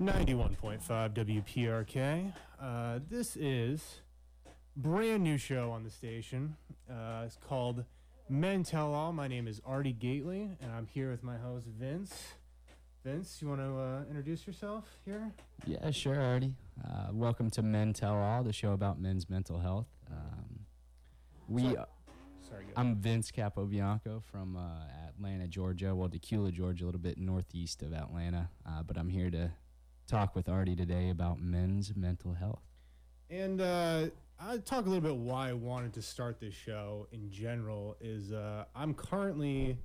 91.5 WPRK. Uh, this is brand new show on the station. Uh, it's called Men Tell All. My name is Artie Gately, and I'm here with my host Vince. Vince, you want to uh, introduce yourself here? Yeah, sure, Artie. Uh, welcome to Men Tell All, the show about men's mental health. Um, we, So- Sorry. I'm Vince Capobianco from uh, Atlanta, Georgia. Well, Dacula, Georgia, a little bit northeast of Atlanta. Uh, but I'm here to talk with Artie today about men's mental health. And uh, I'll talk a little bit why I wanted to start this show in general is uh, I'm currently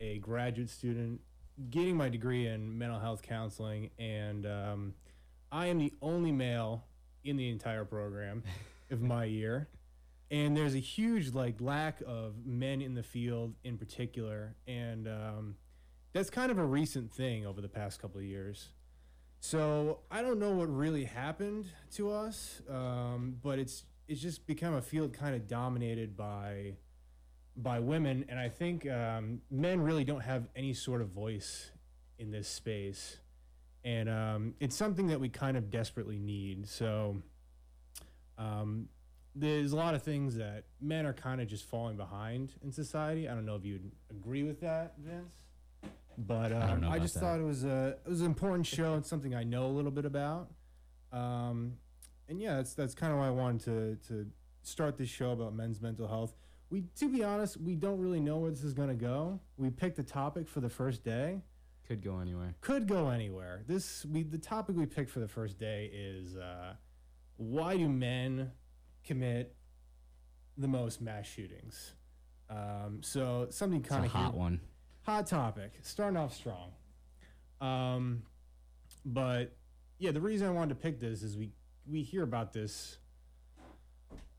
a graduate student getting my degree in mental health counseling, and um, I am the only male in the entire program of my year. And there's a huge like lack of men in the field in particular, and um, that's kind of a recent thing over the past couple of years. So I don't know what really happened to us, um, but it's it's just become a field kind of dominated by by women, and I think um, men really don't have any sort of voice in this space, and um, it's something that we kind of desperately need. So um, there's a lot of things that men are kind of just falling behind in society. I don't know if you'd agree with that, Vince. But um, I I just that. thought it was a it was an important show and something I know a little bit about. Um, and yeah, that's that's kind of why I wanted to to start this show about men's mental health. We, to be honest, we don't really know where this is going to go. We picked a topic for the first day. Could go anywhere. Could go anywhere. This we the topic we picked for the first day is uh, why do men commit the most mass shootings? Um, so something kind of hot one. Hot topic. Starting off strong. Um but yeah the reason i wanted to pick this is we we hear about this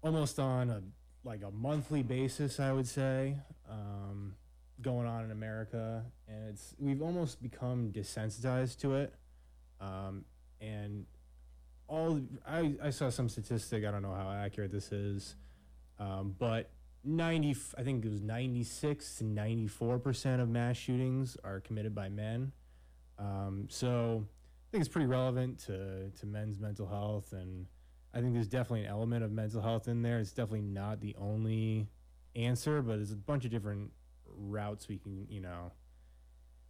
almost on a like a monthly basis i would say um going on in america and it's we've almost become desensitized to it. Um and all i i saw some statistic i don't know how accurate this is um but 90 i think it was 96 to 94 percent of mass shootings are committed by men. Um, so i think it's pretty relevant to to men's mental health and i think there's definitely an element of mental health in there. It's definitely not the only answer but there's a bunch of different routes we can you know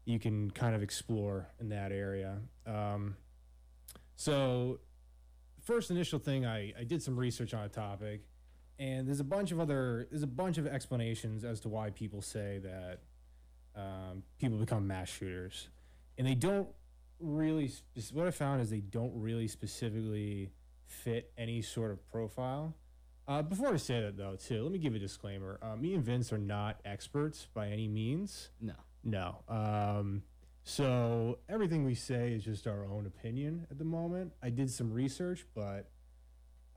you can kind of explore in that area. Um, so first initial thing I, I did some research on a topic and there's a bunch of other there's a bunch of explanations as to why people say that um, people become mass shooters and they don't really what i found is they don't really specifically fit any sort of profile uh, before i say that though too let me give a disclaimer uh, me and vince are not experts by any means No. no. Um, so everything we say is just our own opinion at the moment. I did some research, but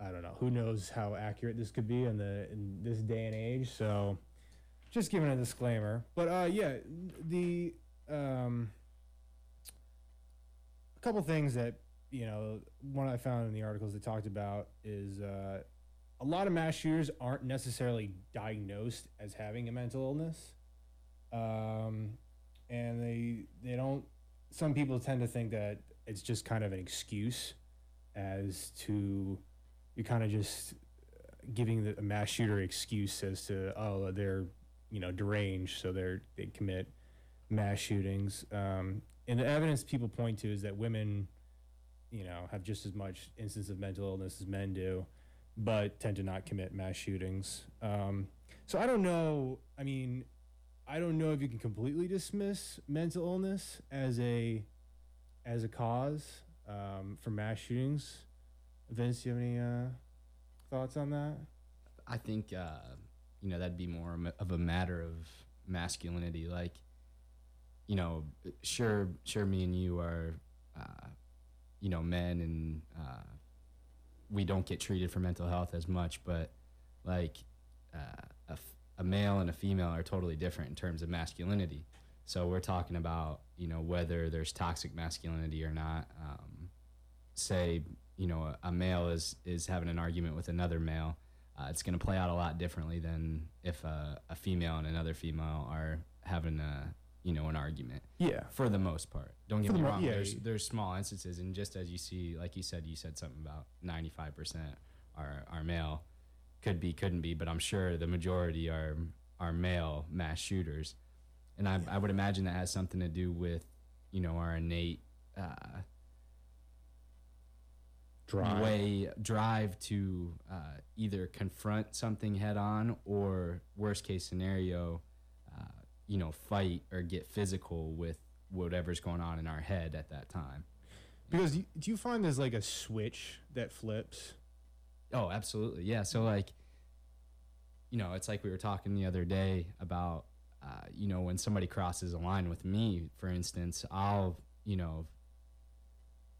I don't know. Who knows how accurate this could be in the in this day and age? So just giving a disclaimer. But uh, yeah, the um, a couple things that you know one I found in the articles that talked about is uh, a lot of mass shooters aren't necessarily diagnosed as having a mental illness um, and they they don't. Some people tend to think that it's just kind of an excuse, as to you're kind of just giving the a mass shooter excuse as to oh they're you know deranged, so they're they commit mass shootings. Um, and the evidence people point to is that women, you know, have just as much instance of mental illness as men do, but tend to not commit mass shootings. Um, so I don't know. I mean, I don't know if you can completely dismiss mental illness as a as a cause um, for mass shootings. Vince, you have any uh, thoughts on that? I think uh, you know that'd be more of a matter of masculinity. Like, you know, sure, sure, me and you are, uh, you know, men, and uh, we don't get treated for mental health as much. But like, uh, a, f- a male and a female are totally different in terms of masculinity. So we're talking about you know whether there's toxic masculinity or not. Um, say you know a, a male is is having an argument with another male uh, it's going to play out a lot differently than if a, a female and another female are having a you know an argument Yeah. for the most part. Don't get For me mo- wrong. yeah, there's there's small instances, and just as you see, like you said, you said something about 95 percent are are male. Could be, couldn't be, but I'm sure the majority are are male mass shooters, and I I would imagine that has something to do with you know our innate. Uh, Drive. way drive to uh, either confront something head on or worst case scenario uh, you know fight or get physical with whatever's going on in our head at that time Because you, do you find there's like a switch that flips? oh absolutely yeah so like you know it's like we were talking the other day about uh, you know when somebody crosses a line with me for instance i'll you know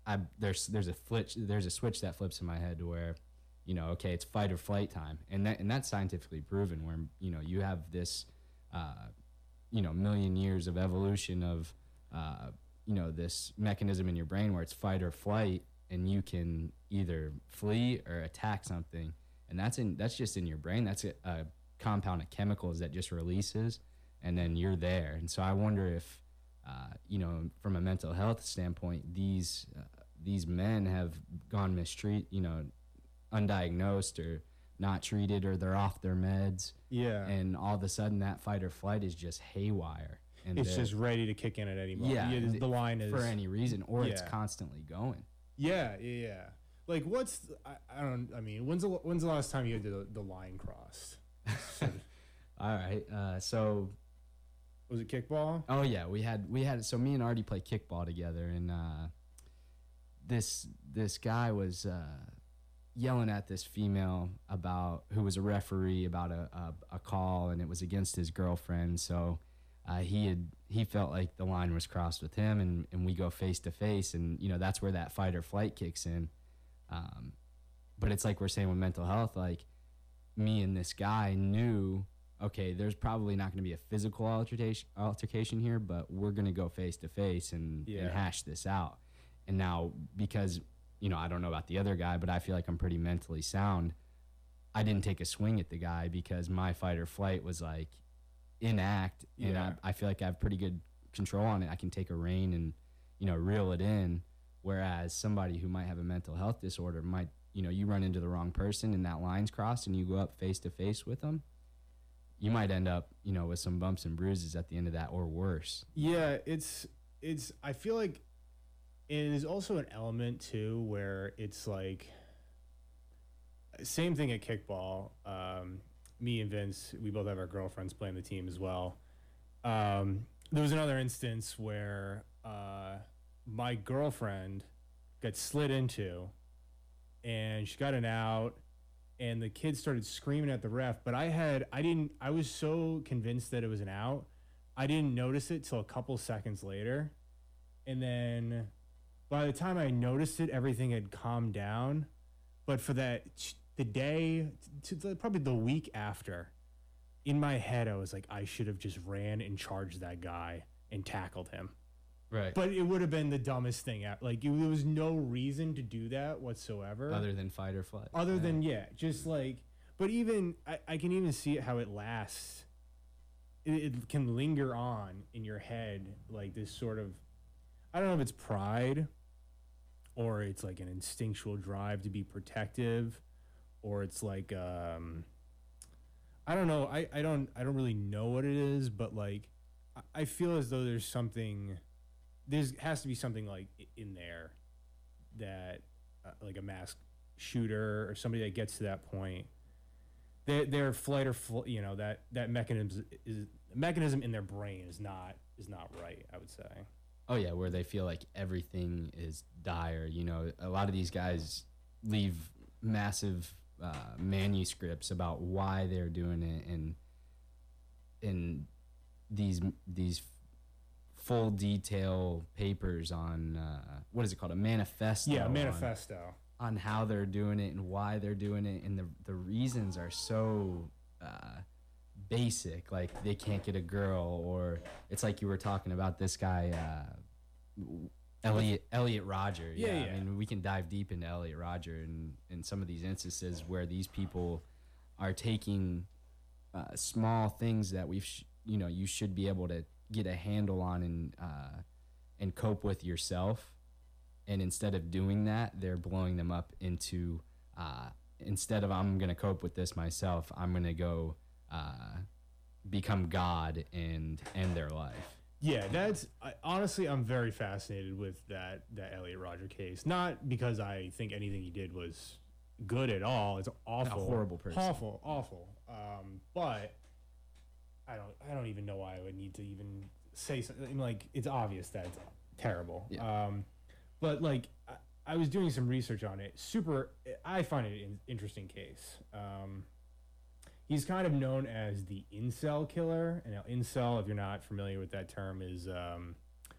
I there's there's a flitch there's a switch that flips in my head to where you know okay it's fight or flight time. And that and that's scientifically proven where you know you have this uh, you know million years of evolution of uh, you know this mechanism in your brain where it's fight or flight and you can either flee or attack something. And that's in that's just in your brain. That's a, a compound of chemicals that just releases and then you're there. And so i wonder if uh, you know from a mental health standpoint these uh, these men have gone mistreat you know undiagnosed or not treated or they're off their meds Yeah. and all of a sudden that fight or flight is just haywire and it's just ready to kick in at any moment. Yeah, the, the line is for any reason or it's constantly going Yeah, yeah, yeah. Like, what's the- I, I don't. I mean, when's the when's the last time you had the the line crossed? all right uh, so Was it kickball? Oh yeah, we had we had so me and Artie play kickball together, and uh, this this guy was uh, yelling at this female about who was a referee about a, a, a call, and it was against his girlfriend. So uh, he had he felt like the line was crossed with him, and, and we go face to face, and you know that's where that fight or flight kicks in. Um, but it's like we're saying with mental health, like me and this guy knew okay, there's probably not going to be a physical altercation altercation here, but we're going to go face to face and and hash this out. And now because you know I don't know about the other guy, but I feel like I'm pretty mentally sound. I didn't take a swing at the guy because my fight or flight was like in act, and Yeah. I, I feel like I have pretty good control on it. I can take a rein and you know reel it in. Whereas somebody who might have a mental health disorder might, you know, you run into the wrong person and that line's crossed and you go up face to face with them, you might end up, you know, with some bumps and bruises at the end of that or worse. Yeah, it's it's. I feel like it is also an element too where it's like same thing at kickball. Um, me and Vince, we both have our girlfriends playing the team as well. Um, there was another instance where uh, my girlfriend got slid into, and she got an out, and the kids started screaming at the ref. But I had, I didn't, I was so convinced that it was an out, I didn't notice it till a couple seconds later, and then by the time I noticed it, everything had calmed down. But for that, the day, to the, probably the week after, in my head, I was like, I should have just ran and charged that guy and tackled him. Right. But it would have been the dumbest thing. Like, it, there was no reason to do that whatsoever. other than fight or flight. Other Yeah. than, yeah, just like, but even, I, I can even see how it lasts. It, it can linger on in your head, like this sort of, I don't know if it's pride or it's like an instinctual drive to be protective or it's like, um, I don't know. I, I don't I don't really know what it is, but like I- feel as though there's something there's has to be something like in there that uh, like a mask shooter or somebody that gets to that point their their flight or fl- you know that that mechanism is mechanism in their brain is not is not right i would say Oh yeah, where they feel like everything is dire. You know, a lot of these guys leave massive uh, manuscripts about why they're doing it, and and these these full detail papers on uh, what is it called a manifesto. yeah on- manifesto on how they're doing it and why they're doing it, and the the reasons are so uh, basic. Like they can't get a girl, or it's like you were talking about this guy, uh, Elliot Elliot Rodger. Yeah, I yeah. mean, we can dive deep into Elliot Rodger and and some of these instances where these people are taking uh, small things that we've sh- you know you should be able to get a handle on and uh, and cope with yourself. And instead of doing that, they're blowing them up into uh, instead of I'm gonna cope with this myself, I'm gonna go uh, become God and end their life. Yeah, that's I, honestly, I'm very fascinated with that that Elliot Rodger case. Not because I think anything he did was good at all. It's awful, horrible person. awful, awful. Um, but I don't, I don't even know why I would need to even say something. Like it's obvious that it's terrible. Yeah. Um, but like I, I was doing some research on it. Super, I find it an interesting case. Um, he's kind of known as the incel killer. And now, incel, if you're not familiar with that term, is um,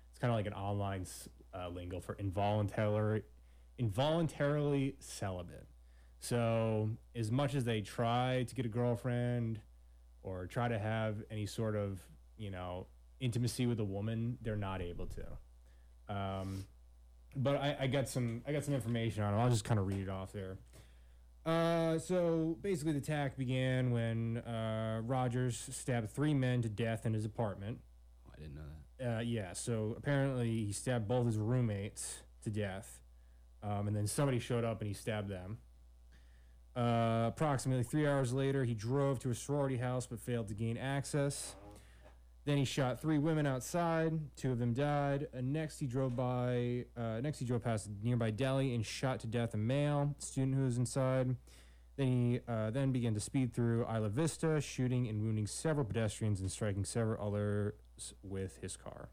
it's kind of like an online uh, lingo for involuntary, involuntarily celibate. So, as much as they try to get a girlfriend or try to have any sort of, you know, intimacy with a woman, they're not able to. Um, but I, I got some I got some information on it. I'll just kind of read it off there. Uh, so basically, the attack began when uh, Rodgers stabbed three men to death in his apartment. Oh, I didn't know that. Uh, yeah, so apparently he stabbed both his roommates to death, um, and then somebody showed up and he stabbed them. Uh, approximately three hours later, he drove to a sorority house but failed to gain access. Then he shot three women outside. Two of them died. Uh, next, he drove by. Uh, next, he drove past a nearby deli and shot to death a male student who was inside. Then he uh, then began to speed through Isla Vista, shooting and wounding several pedestrians and striking several others with his car.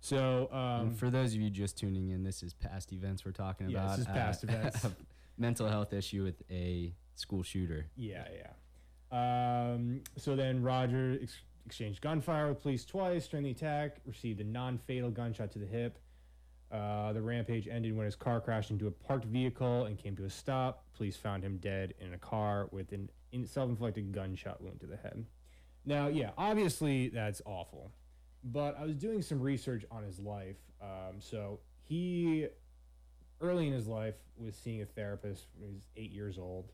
So, um, for those of you just tuning in, this is past events we're talking Yeah, about. this is past events. mental health issue with a school shooter. Yeah, yeah. Um, so then Rodger ex- exchanged gunfire with police twice during the attack, received a non fatal gunshot to the hip. Uh, the rampage ended when his car crashed into a parked vehicle and came to a stop. Police found him dead in a car with an in- self inflicted gunshot wound to the head. Now, yeah, obviously that's awful. But I was doing some research on his life. Um, so he, early in his life, was seeing a therapist when he was eight years old.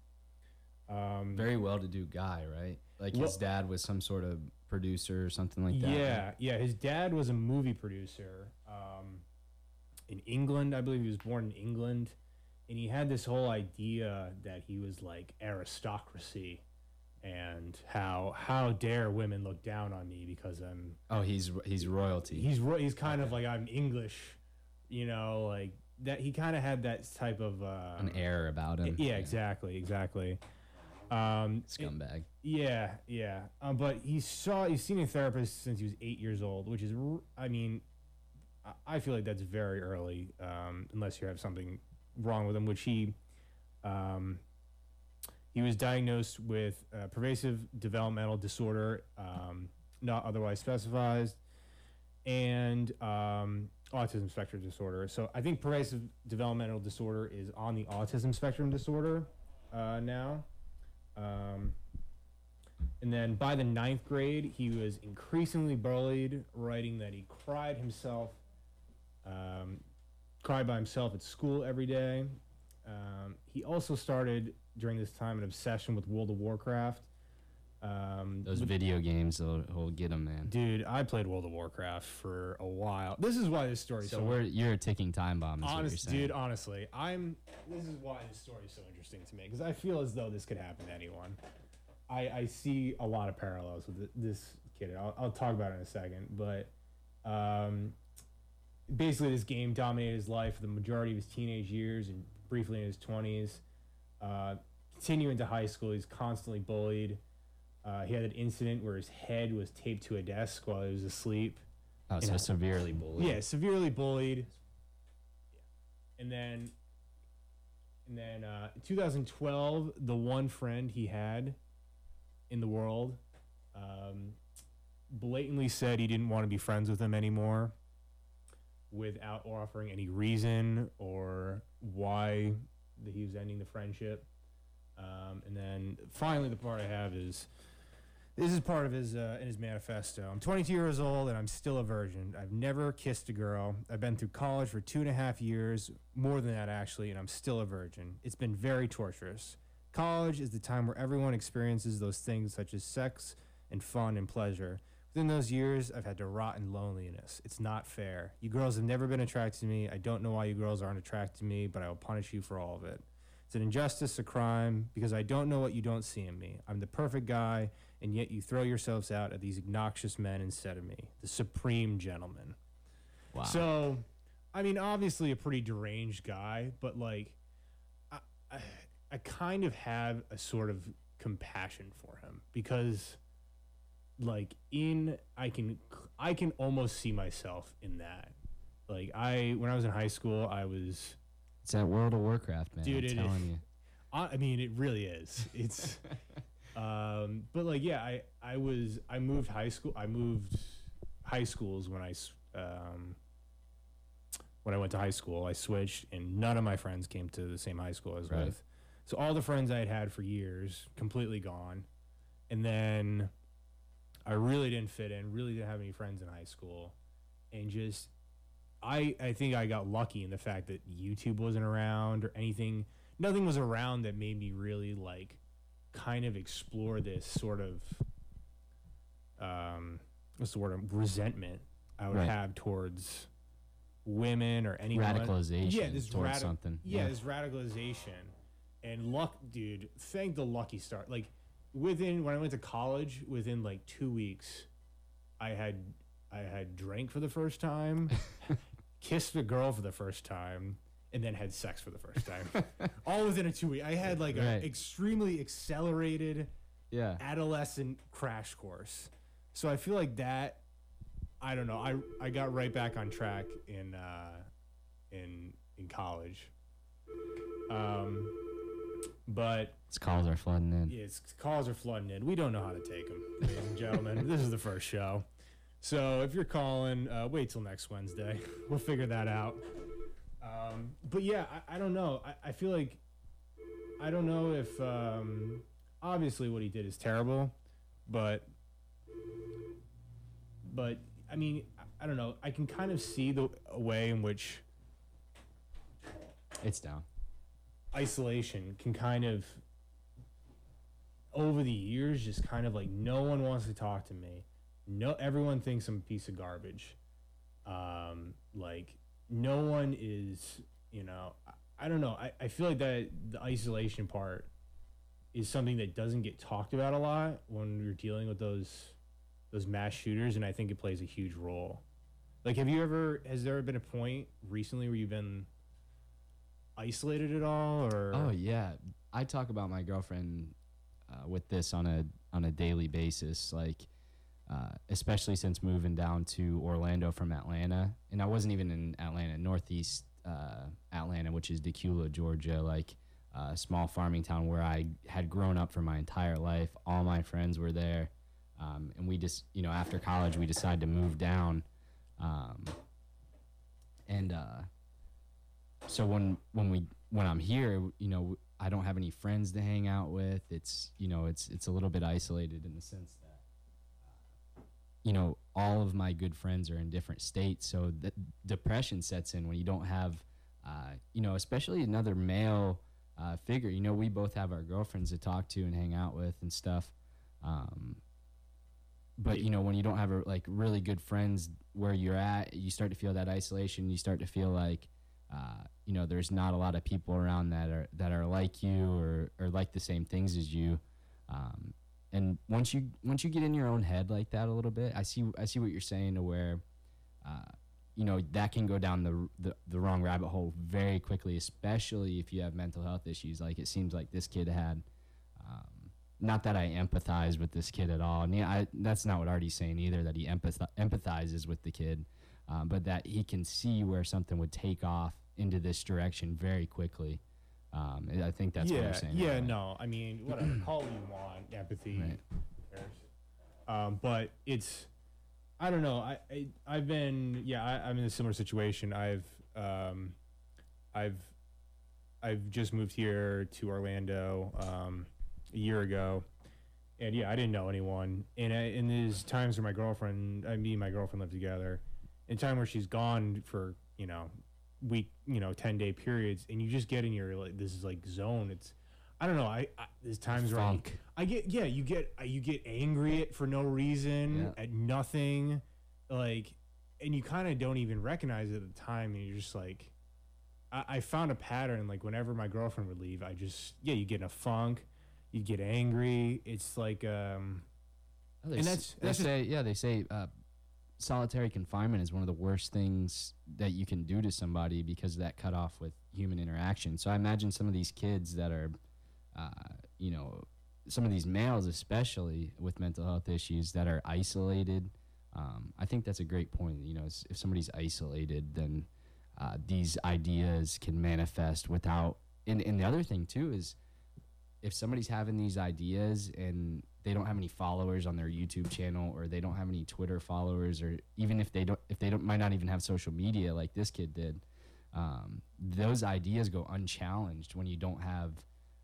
Um, Very well to do guy, right? Like his Well- dad was some sort of producer or something like that. Yeah, yeah. His dad was a movie producer um, in England. I believe he was born in England, and he had this whole idea that he was like aristocracy, and how how dare women look down on me because I'm Oh, he's he's royalty. he's ro- he's kind of like I'm English, you know, like that. He kind of had that type of uh, An air about him. Yeah, exactly, exactly. Um, Scumbag. yeah, yeah. Um, but he saw he's seen a therapist since he was eight years old, which is, I mean, I- I feel like that's very early, um, unless you have something wrong with him. Which he, um, he was diagnosed with uh, pervasive developmental disorder, um, not otherwise specified, and um, autism spectrum disorder. So I think pervasive developmental disorder is on the autism spectrum disorder uh, now. Um, and then by the ninth grade, he was increasingly bullied, writing that he cried himself, um, cried by himself at school every day. Um, he also started during this time an obsession with World of Warcraft. Um, Those video games will, will get him, man. dude, I played World of Warcraft for a while. This is why this story. So we're you're a ticking time bomb. Is what you're honest, dude. Honestly, I'm. This is why this story is so interesting to me because I feel as though this could happen to anyone. I I see a lot of parallels with this kid. I'll, I'll talk about it in a second, but um, basically, this game dominated his life for the majority of his teenage years and briefly in his twenties. Uh, continuing to high school, he's constantly bullied. Uh, he had an incident where his head was taped to a desk while he was asleep. Oh, so severely bullied. Yeah, severely bullied. And then, and then, uh, in 2012, the one friend he had in the world, um, blatantly said he didn't want to be friends with him anymore, without offering any reason or why that he was ending the friendship. Um, and then finally, the part I have is this is part of his uh, in his manifesto. I'm 22 years old and I'm still a virgin. I've never kissed a girl. I've been through college for two and a half years, more than that actually, and I'm still a virgin. It's been very torturous. College is the time where everyone experiences those things such as sex and fun and pleasure Within those years, I've had to rot in loneliness. It's not fair. You girls have never been attracted to me. I don't know why you girls aren't attracted to me, but I will punish you for all of it. It's an injustice, a crime, because I don't know what you don't see in me. I'm the perfect guy, and yet you throw yourselves out at these obnoxious men instead of me, the supreme gentleman. Wow. So, I mean, obviously a pretty deranged guy, but like, I, I, I kind of have a sort of compassion for him because, like, in I can I can almost see myself in that. Like, I when I was in high school, I was, it's that World of Warcraft, man. Dude, I'm it telling you. I, I mean, it really is. It's, um, but like, yeah, I I was I moved high school. I moved high schools when I um, when I went to high school. I switched, and none of my friends came to the same high school I was Right. with. So all the friends I had had for years completely gone, and then I really didn't fit in. Really didn't have any friends in high school, and just I I think I got lucky in the fact that YouTube wasn't around or anything. Nothing was around that made me really like kind of explore this sort of um what's the word resentment I would Right. have towards women or anyone Radicalization yeah, this towards radi- something. yeah, this radicalization and luck, dude. Thank the lucky start. Like within when I went to college, within like two weeks, I had I had drank for the first time, kissed a girl for the first time, and then had sex for the first time. All within a two week. I had like an Right. extremely accelerated Yeah. adolescent crash course. So I feel like that. I don't know. I I got right back on track in uh, in in college. Um, but Its calls are flooding in. yeah, it's, calls are flooding in. We don't know how to take them, ladies and gentlemen. this is the first show, so if you're calling, uh, wait till next Wednesday. We'll figure that out. Um, but yeah, I, I don't know. I, I feel like I don't know if um, obviously what he did is terrible, but but I mean I, I don't know. I can kind of see the a way in which It's down. isolation can kind of over the years just kind of like no one wants to talk to me no everyone thinks i'm a piece of garbage um like no one is you know i, I don't know. I, I feel like that the isolation part is something that doesn't get talked about a lot when you're dealing with those those mass shooters and i think it plays a huge role. Like have you ever has there been a point recently where you've been isolated at all or? Oh yeah, I talk about my girlfriend uh, with this on a on a daily basis, like uh, especially since moving down to Orlando from Atlanta, and I wasn't even in Atlanta, Northeast uh, Atlanta, which is Dacula, Georgia, like a small farming town where I had grown up for my entire life. All my friends were there, um, and we just you know after college we decided to move down, um, and. Uh, so when when we when I'm here, you know, I don't have any friends to hang out with. It's you know, it's it's a little bit isolated in the sense that uh, you know all of my good friends are in different states, so the depression sets in when you don't have uh, you know, especially another male uh, figure. You know, we both have our girlfriends to talk to and hang out with and stuff. Um, but you know, when you don't have a, like really good friends where you're at, you start to feel that isolation. You start to feel like uh, you know there's not a lot of people around that are that are like you or or like the same things as you um, and once you once you get in your own head like that a little bit i see i see what you're saying to where uh, you know that can go down the, the the wrong rabbit hole very quickly especially if you have mental health issues like it seems like this kid had um, not that i empathize with this kid at all and yeah I, that's not what artie's saying either that he empath- empathizes with the kid um, but that he can see where something would take off into this direction very quickly. Um, I think that's yeah, what you're saying. Yeah, right? no, I mean, whatever, call it you want, empathy. Right. Um, but it's, I don't know. I, I I've been, yeah, I, I'm in a similar situation. I've, um, I've, I've just moved here to Orlando um, a year ago, and yeah, I didn't know anyone. And I, and there's times where my girlfriend, I me and my girlfriend live together, in time where she's gone for you know week, you know, ten day periods, and you just get in your like this is like zone. It's I don't know. I, I there's times where I, Funk. I get yeah, you get you get angry at for no reason Yeah. at nothing, like, and you kind of don't even recognize it at the time, and you're just like, I, I found a pattern. Like whenever my girlfriend would leave, I just yeah, you get in a funk, you get angry. It's like um, Oh, they And s- that's- they that's just- say yeah they say uh, solitary confinement is one of the worst things that you can do to somebody because of that cutoff with human interaction. So I imagine some of these kids that are, uh, you know, some of these males especially with mental health issues that are isolated. Um, I think that's a great point. You know, if somebody's isolated, then uh, these ideas can manifest without. And, and the other thing too is if somebody's having these ideas and they don't have any followers on their YouTube channel or they don't have any Twitter followers or even if they don't if they don't might not even have social media like this kid did um, those ideas go unchallenged when you don't have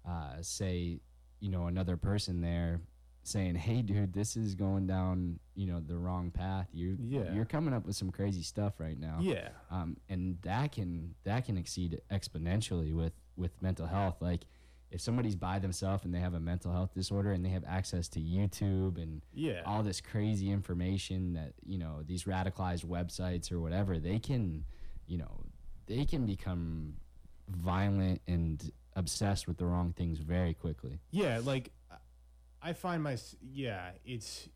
uh, say you know another person there saying hey dude this is going down you know the wrong path. You Yeah. you're coming up with some crazy stuff right now. Yeah, um, and that can that can exceed exponentially with with mental health. Like if somebody's by themselves and they have a mental health disorder and they have access to youtube and yeah, all this crazy information that you know these radicalized websites or whatever they can you know they can become violent and obsessed with the wrong things very quickly yeah. Like I- I find my yeah, it's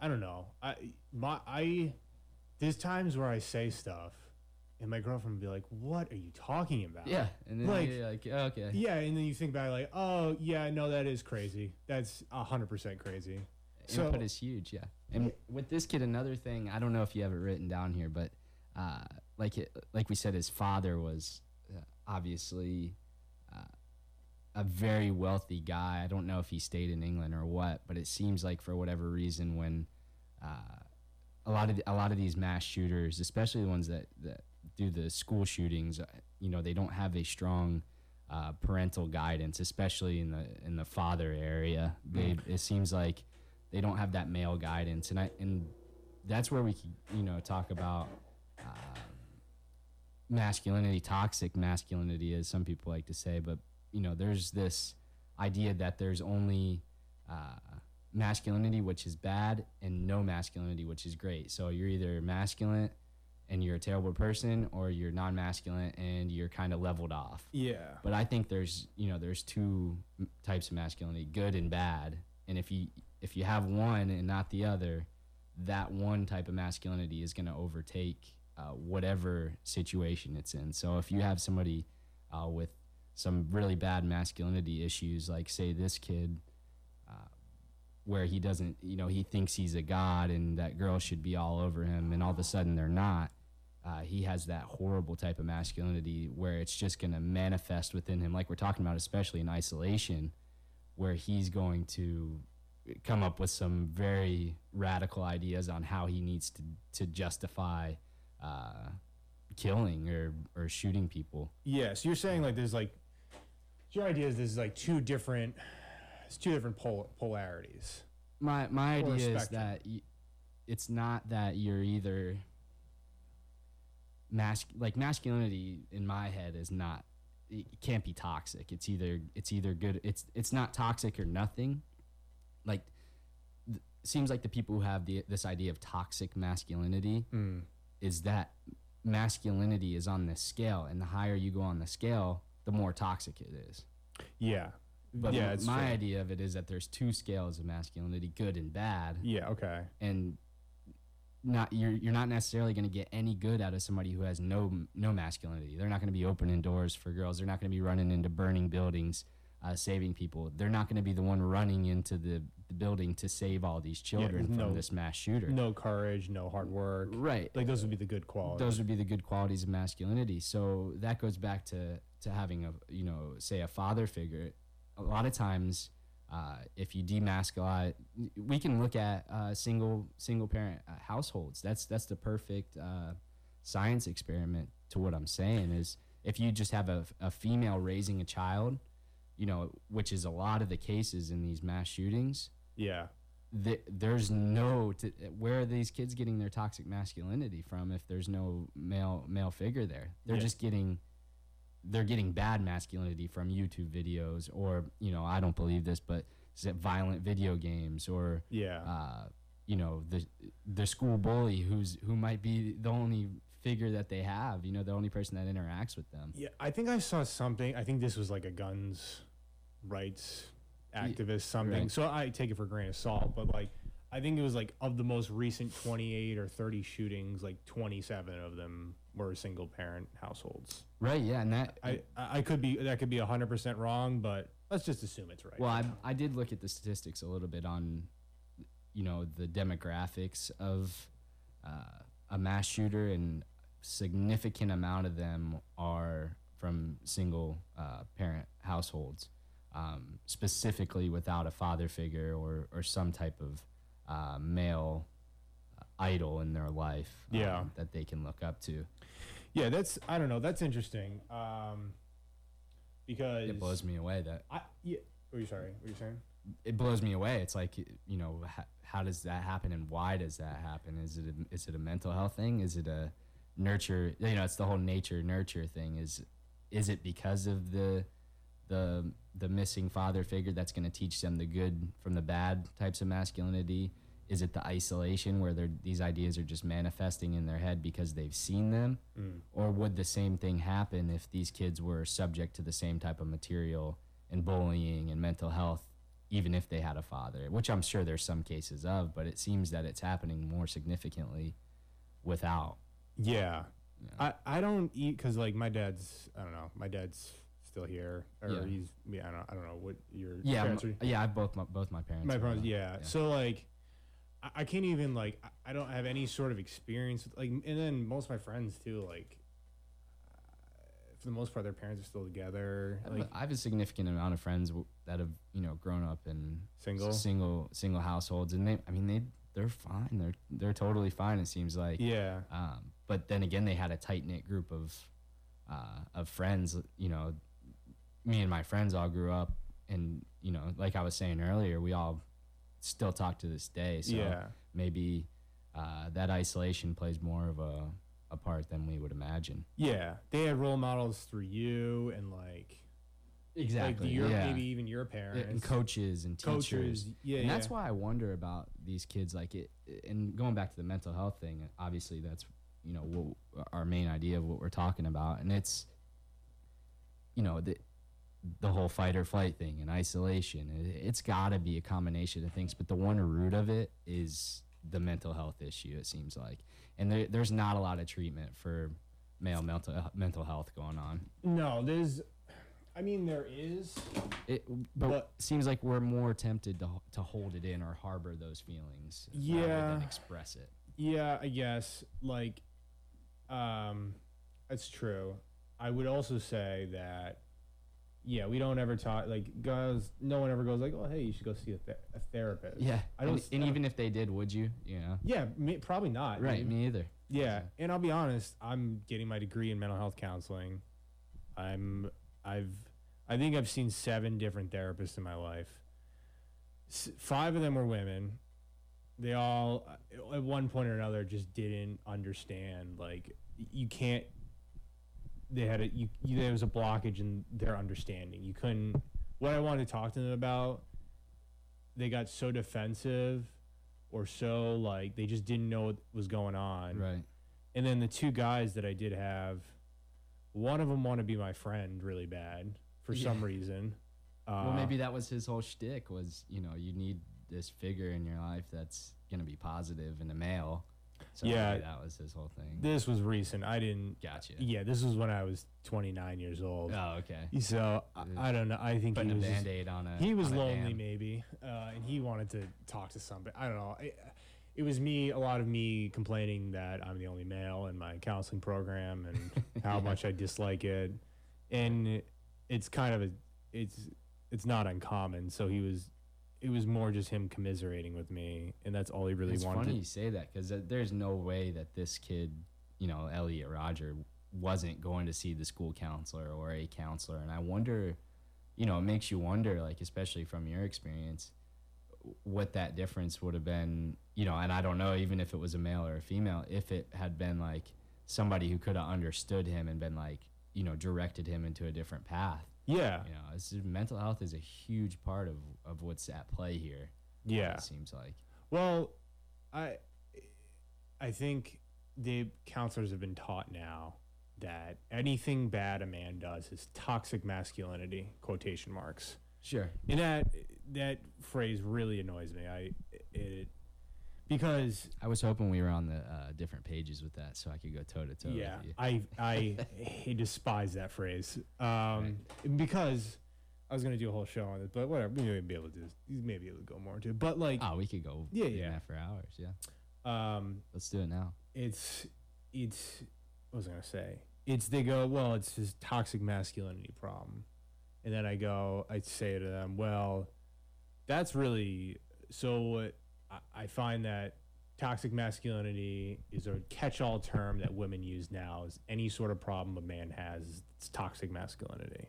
I don't know. I my I there's times where I say stuff, and my girlfriend would be like, "What are you talking about?" yeah and then Like- you're like okay Yeah, and then you think about it like, oh yeah, no, that is crazy. That's hundred percent crazy. So- input is huge yeah and with this kid another thing i don't know if you have it written down here but uh, like it, like we said his father was uh, obviously uh, a very wealthy guy i don't know if he stayed in england or what but it seems like for whatever reason when uh, a lot of the, a lot of these mass shooters especially the ones that, that do the school shootings uh, you know they don't have a strong uh, parental guidance especially in the in the father area. They it seems like they don't have that male guidance. And i and that's where we could you know talk about uh, masculinity toxic masculinity as some people like to say. But you know there's this idea that there's only uh, masculinity which is bad and no masculinity which is great. So you're either masculine and you're a terrible person or you're non-masculine and you're kind of leveled off Yeah. but I think there's you know there's two types of masculinity, good and bad. And if you if you have one and not the other, that one type of masculinity is going to overtake uh, whatever situation it's in. So if you have somebody uh, with some really bad masculinity issues, like say this kid, uh, where he doesn't, you know, he thinks he's a god and that girl should be all over him, and all of a sudden they're not uh, he has that horrible type of masculinity where it's just going to manifest within him, like we're talking about, especially in isolation, where he's going to come up with some very radical ideas on how he needs to to justify uh, killing or or shooting people. Yeah. So you're saying like there's like your idea is there's like two different it's two different pol- polarities. My my idea is that y- it's not that you're either mas- like masculinity in my head is not it can't be toxic. It's either it's either good it's it's not toxic or nothing. Like th- seems like the people who have the this idea of toxic masculinity Mm. is that masculinity is on this scale and the higher you go on the scale, the more toxic it is. Yeah. But yeah, m- it's my idea of it is that there's two scales of masculinity, good and bad Yeah. Okay. and not you're you're not necessarily going to get any good out of somebody who has no no masculinity. They're not going to be opening doors for girls. They're not going to be running into burning buildings, uh, saving people. They're not going to be the one running into the, the building to save all these children from no- this mass shooter. No courage, no hard work. Right. Like those would be the good qualities. Those would be the good qualities of masculinity. So that goes back to to having a you know say a father figure. A lot of times, uh, if you demasculine, we can look at uh, single single parent uh, households. That's that's the perfect uh, science experiment to what I'm saying is if you just have a, a female raising a child, you know, which is a lot of the cases in these mass shootings yeah. th- there's no t- where are these kids getting their toxic masculinity from if there's no male male figure there they're Yeah. just getting they're getting bad masculinity from YouTube videos, or you know, I don't believe this, but is it violent video games, or Yeah. uh, you know, the the school bully who's who might be the only figure that they have, you know, the only person that interacts with them. Yeah, I think I saw something. I think this was like a guns rights activist something. right. So I take it for a grain of salt, but like I think it was like of the most recent 28 or 30 shootings, like 27 of them were single parent households. Right? Yeah, and that I I I could be that could be 100% wrong, but let's just assume it's right. Well, I, I did look at the statistics a little bit on, you know, the demographics of uh, a mass shooter, and significant amount of them are from single uh, parent households, um, specifically without a father figure or or some type of uh, male idol in their life. um, Yeah. that they can look up to. yeah, that's I don't know, that's interesting. Um because It blows me away that I yeah, were you sorry? What are you saying? it blows me away. It's like you know, how, how does that happen, and why does that happen? Is it a, is it a mental health thing? Is it a nurture? You know, it's the whole nature nurture thing. Is is it because of the the the missing father figure that's going to teach them the good from the bad types of masculinity? Is it the isolation where these ideas are just manifesting in their head because they've seen them? Or would the same thing happen if these kids were subject to the same type of material and bullying and mental health, even if they had a father? Which I'm sure there's some cases of, but it seems that it's happening more significantly without. Yeah. Yeah. I, I don't eat because like my dad's I don't know my dad's still here or Yeah. he's yeah, I don't I don't know what your Yeah, parents are- yeah. I both my, both my parents. my are, parents uh, yeah. so like I, I can't even like I, I don't have any sort of experience with, like and then most of my friends too like uh, for the most part their parents are still together I have, like a, I have a significant amount of friends w- that have you know grown up in single s- single single households, and they I mean they they're fine. They're they're totally fine. It seems like. yeah Um, but then again, they had a tight knit group of uh, of friends. You know, me and my friends all grew up, and you know, like I was saying earlier, we all still talk to this day. So yeah maybe uh, that isolation plays more of a a part than we would imagine. yeah they had role models through you and like like the, your yeah. maybe even your parents and coaches and teachers. coaches yeah and yeah. that's why I wonder about these kids. Like it, and going back to the mental health thing. Obviously, that's you know what our main idea of what we're talking about, and it's you know the the whole fight or flight thing and isolation. It, it's got to be a combination of things, but the one root of it is the mental health issue. It seems like, and there, there's not a lot of treatment for male mental mental health going on. no there's I mean there is It, but, But- seems like we're more tempted to to hold it in or harbor those feelings rather Yeah. than express it. Yeah, I guess like um that's true. I would also say that yeah, we don't ever talk like guys no one ever goes like, "Oh, hey, you should go see a, th- a therapist." Yeah, I don't and, and I don't- even if they did, would you? You know, Yeah, me, probably not. right? Me either. Yeah, and I'll be honest, I'm getting my degree in mental health counseling. I'm I've I think I've seen seven different therapists in my life. S- five of them were women. They all at one point or another just didn't understand like you can't they had a you, you there was a blockage in their understanding. You couldn't what I wanted to talk to them about they got so defensive or so like they just didn't know what was going on. Right. And then the two guys that I did have, one of them wanted to be my friend really bad for some reason. Uh, well, maybe that was his whole shtick. Was you know you need this figure in your life that's gonna be positive in the male. So Yeah. that was his whole thing. this was recent. I didn't. Gotcha. Yeah, this was when I was 29 years old. Oh, okay. So I, I don't know. I think Putting he was just- band aid on a. he was lonely maybe, uh, and he wanted to talk to somebody. I don't know. I, it was me, a lot of me complaining that I'm the only male in my counseling program and how Yeah. much I dislike it. And it's kind of a, it's, it's not uncommon. So he was, it was more just him commiserating with me, and that's all he really it's wanted. It's funny you say that because there's no way that this kid, you know, Elliot Rodger, wasn't going to see the school counselor or a counselor. And I wonder, you know, it makes you wonder, like, especially from your experience, what that difference would have been, you know, and I don't know, even if it was a male or a female, if it had been like somebody who could have understood him and been like, you know directed him into a different path. Yeah. You know, it's, mental health is a huge part of of what's at play here. Yeah. it seems like. Well, I I think the counselors have been taught now that anything bad a man does is toxic masculinity quotation marks. Sure. And that that phrase really annoys me. I it because I was hoping we were on the uh, different pages with that, so I could go toe to toe. yeah, with you. I I despise that phrase. Um, because I was gonna do a whole show on it, but whatever. We may be able to do. Maybe able to go more into. it. But like, Oh, we could go. Yeah, yeah. that for hours. Yeah, um, let's do it now. it's it's what was I gonna say? It's they go, well, it's this toxic masculinity problem. And then I go, I say to them, well, that's really so I, I find that toxic masculinity is a catch-all term that women use now is any sort of problem a man has it's toxic masculinity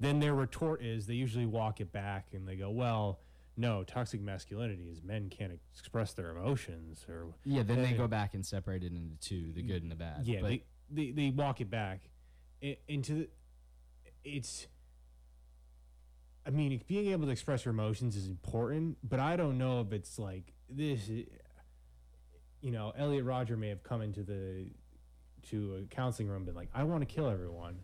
then their retort is they usually walk it back and they go well no toxic masculinity is men can't express their emotions or Yeah, then they Yeah. go back and separate it into two: the good and the bad. yeah, but they, they they walk it back into the, it's. I mean, being able to express your emotions is important, but I don't know if it's like this. You know, Elliot Rodger may have come into the to a counseling room and been like, "I want to kill everyone."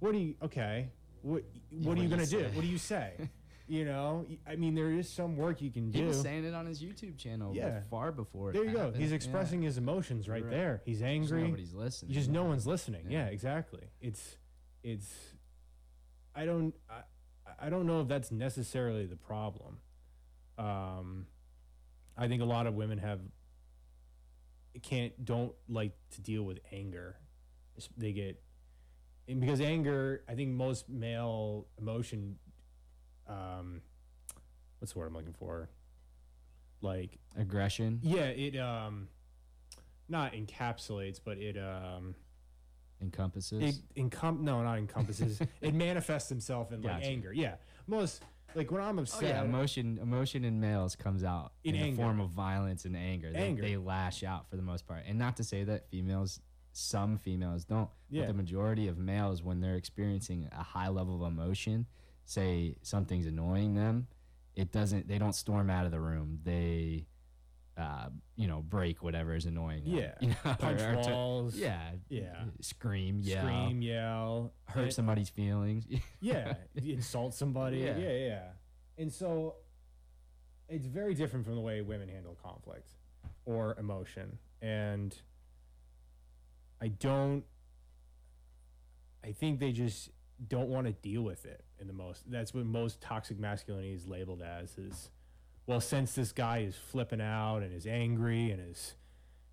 What do you? Okay, what what are you gonna do? What do you say? you know, I mean, there is some work you can do. he was saying it on his YouTube channel. Yeah. far before. it There you go. happened. He's Yeah. expressing his emotions right Right. there. He's Just angry. Nobody's listening. just no one's listening yeah. Yeah. exactly it's it's i don't I, I don't know if that's necessarily the problem. Um i think a lot of women have can't don't like to deal with anger. They get and because anger i think most male emotion um what's the word i'm looking for? Like aggression? Yeah it um not encapsulates but it um encompasses. it encom no not encompasses it manifests himself in like Gotcha. anger yeah most like when i'm Oh, upset yeah, emotion emotion in males comes out In in, the anger. form of violence and anger. They, Anger. they lash out for the most part. And not to say that females some females don't, Yeah. but the majority of males when they're experiencing a high level of emotion, say something's annoying them, it doesn't they don't storm out of the room. They uh, you know, break whatever is annoying them. Yeah. You know, punch or- or to- walls yeah. Yeah. Scream, yell, scream yell hurt and- somebody's feelings. yeah insult somebody yeah. Yeah. yeah and so it's very different from the way women handle conflict or emotion and i don't i think they just don't want to deal with it in the most that's what most toxic masculinity is labeled as is well since this guy is flipping out and is angry and is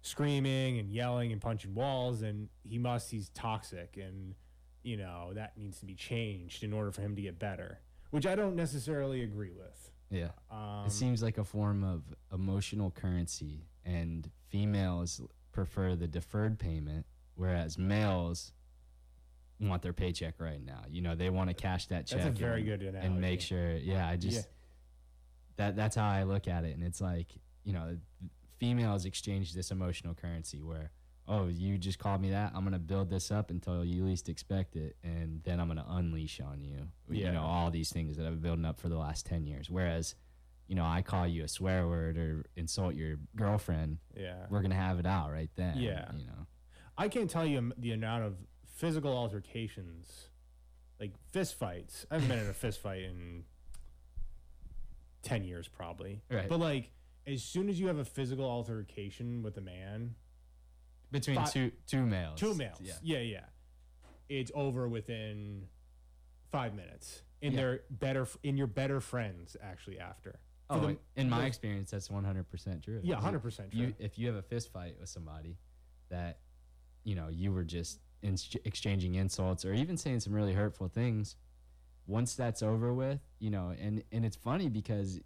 screaming and yelling and punching walls and he must he's toxic and you know that needs to be changed in order for him to get better which i don't necessarily agree with yeah. um, it seems like a form of emotional currency, and females prefer the deferred payment, whereas males want their paycheck right now. You know, they want to cash that check. that's a very and, good analogy and make sure. Yeah, I just Yeah. That that's how I look at it, and it's like you know, females exchange this emotional currency where. Oh, you just called me that. I'm gonna build this up until you least expect it, and then I'm gonna unleash on you. Yeah. You know all these things that I've been building up for the last ten years. Whereas, you know, I call you a swear word or insult your girlfriend, yeah we're gonna have it out right then. Yeah. You know. i can't tell you the amount of physical altercations like fist fights i haven't been in a fist fight in 10 years probably Right. but like as soon as you have a physical altercation with a man Between Fi- two two males. Two males. Yeah. Yeah. yeah, It's over within five minutes. And Yeah. they're better in your better friends actually after. For Oh, the- in my experience, that's 100% true. Yeah, hundred percent true. You, if you have a fist fight with somebody that, you know, you were just in, exchanging insults or even saying some really hurtful things, once that's over with, you know, and and it's funny because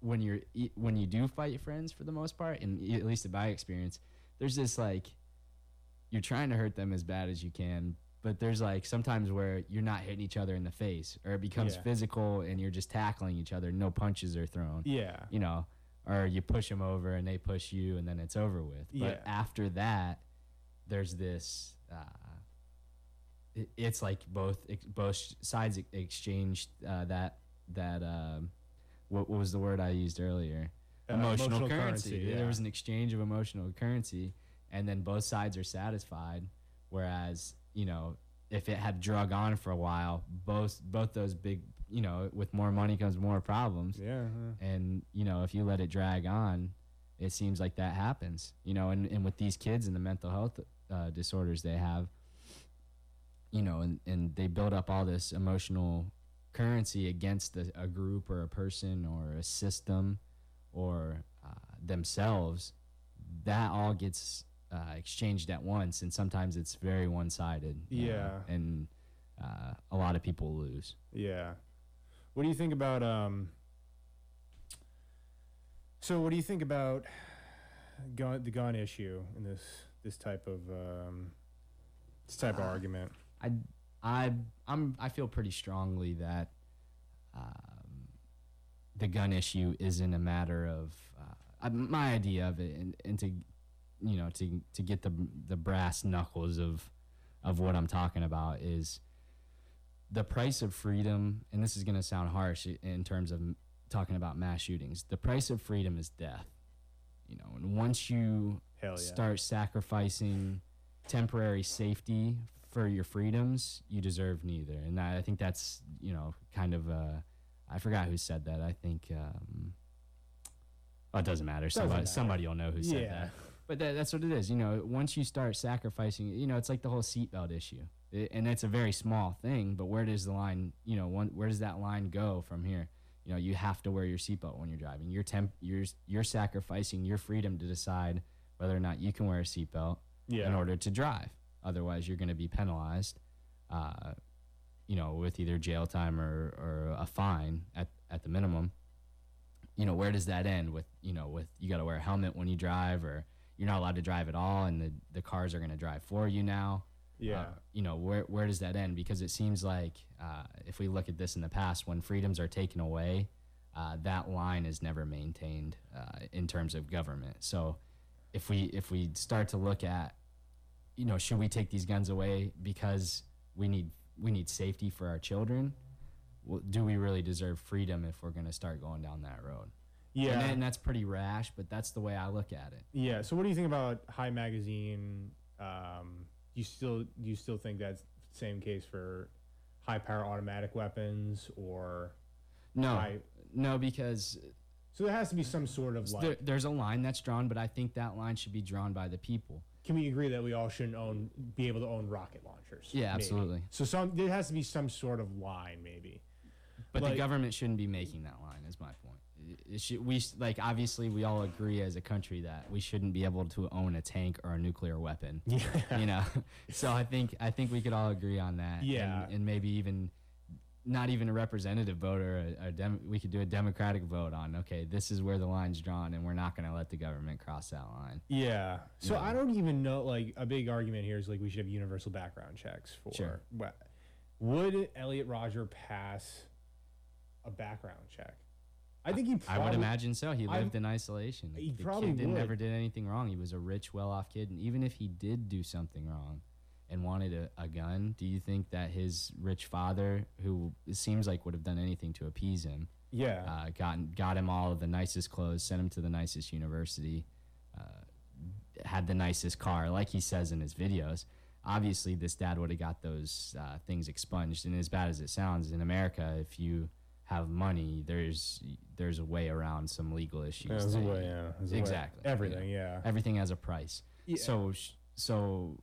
when you're when you do fight your friends for the most part, and at least in my experience, there's this like you're trying to hurt them as bad as you can. But there's like sometimes where you're not hitting each other in the face, or it becomes Yeah. physical, and you're just tackling each other. No punches are thrown yeah. you know, or you push them over and they push you and then it's over with. But Yeah. after that, there's this uh, it's like both both sides ex- exchanged uh, that that um, what, what was the word I used earlier? Uh, emotional, emotional currency. currency, yeah. There was an exchange of emotional currency, and then both sides are satisfied. Whereas, you know, if it had drug on for a while, both both those big, you know, with more money comes more problems. Yeah. And you know, if you let it drag on, it seems like that happens. You know, and, and with these kids and the mental health uh, disorders they have, you know, and, and they build up all this emotional currency against a, a group or a person or a system or uh, themselves, that all gets uh, exchanged at once, and sometimes it's very one-sided. uh, Yeah. and uh, a lot of people lose. Yeah. What do you think about um So what do you think about gun the gun issue in this this type of um this type of Uh, argument? I, I, I'm, I feel pretty strongly that um, the gun issue isn't a matter of uh, uh, my idea of it, and, and to, you know, to to get the the brass knuckles of of what I'm talking about is the price of freedom, and this is going to sound harsh in terms of talking about mass shootings. The price of freedom is death. You know, and once you yeah. start sacrificing temporary safety for your freedoms, you deserve neither. And I, I think that's you know kind of uh, I forgot who said that. I think um, oh, it doesn't matter. Doesn't somebody matter. somebody will know who said Yeah. that. But that, that's what it is. You know, once you start sacrificing, you know, it's like the whole seatbelt issue. It, and it's a very small thing, but where does the line, you know, one, where does that line go from here? You know, you have to wear your seatbelt when you're driving. You're temp, you're you're sacrificing your freedom to decide whether or not you can wear a seatbelt Yeah. in order to drive. Otherwise, you're going to be penalized, uh, you know, with either jail time or, or a fine at, at the minimum. You know, where does that end with, you know, with you got to wear a helmet when you drive or you're not allowed to drive at all and the, the cars are going to drive for you now? yeah. Uh, you know, where, where does that end? Because it seems like uh, if we look at this in the past, when freedoms are taken away, uh, that line is never maintained uh, in terms of government. So if we if we start to look at, you know, should we take these guns away because we need we need safety for our children? Well, do we really deserve freedom if we're going to start going down that road? yeah. and, and that's pretty rash, but that's the way I look at it. yeah. So what do you think about high magazine um you still you still think that's the same case for high power automatic weapons or No, high no, because So there has to be some sort of like there, there's a line that's drawn, but I think that line should be drawn by the people. Can we agree that we all shouldn't own be able to own rocket launchers? Yeah, absolutely. So some there has to be some sort of line, maybe. But Like- the government shouldn't be making that line. Is my point. It- It should, we s- like obviously we all agree as a country that we shouldn't be able to own a tank or a nuclear weapon. Yeah. You know, so I think I think we could all agree on that. Yeah. and, and maybe even not even a representative vote or a, a dem- we could do a democratic vote on okay this is where the line's drawn and we're not going to let the government cross that line. Yeah. So Yeah. I don't even know. Like a big argument here is like we should have universal background checks for. Sure. What would Elliot Rodger pass a background check? I think he. I would imagine so. He lived in isolation. He the probably kid never did anything wrong. He was a rich, well-off kid, and even if he did do something wrong and wanted a, a gun, do you think that his rich father, who it seems like would have done anything to appease him, Yeah. uh, got got him all of the nicest clothes, sent him to the nicest university, uh, had the nicest car, like he says in his videos. Obviously, this dad would have got those uh, things expunged. And as bad as it sounds, in America, if you have money, there's there's a way around some legal issues. There's a way, yeah, there's a way. exactly. Everything. Yeah. Everything has a price. Yeah. So so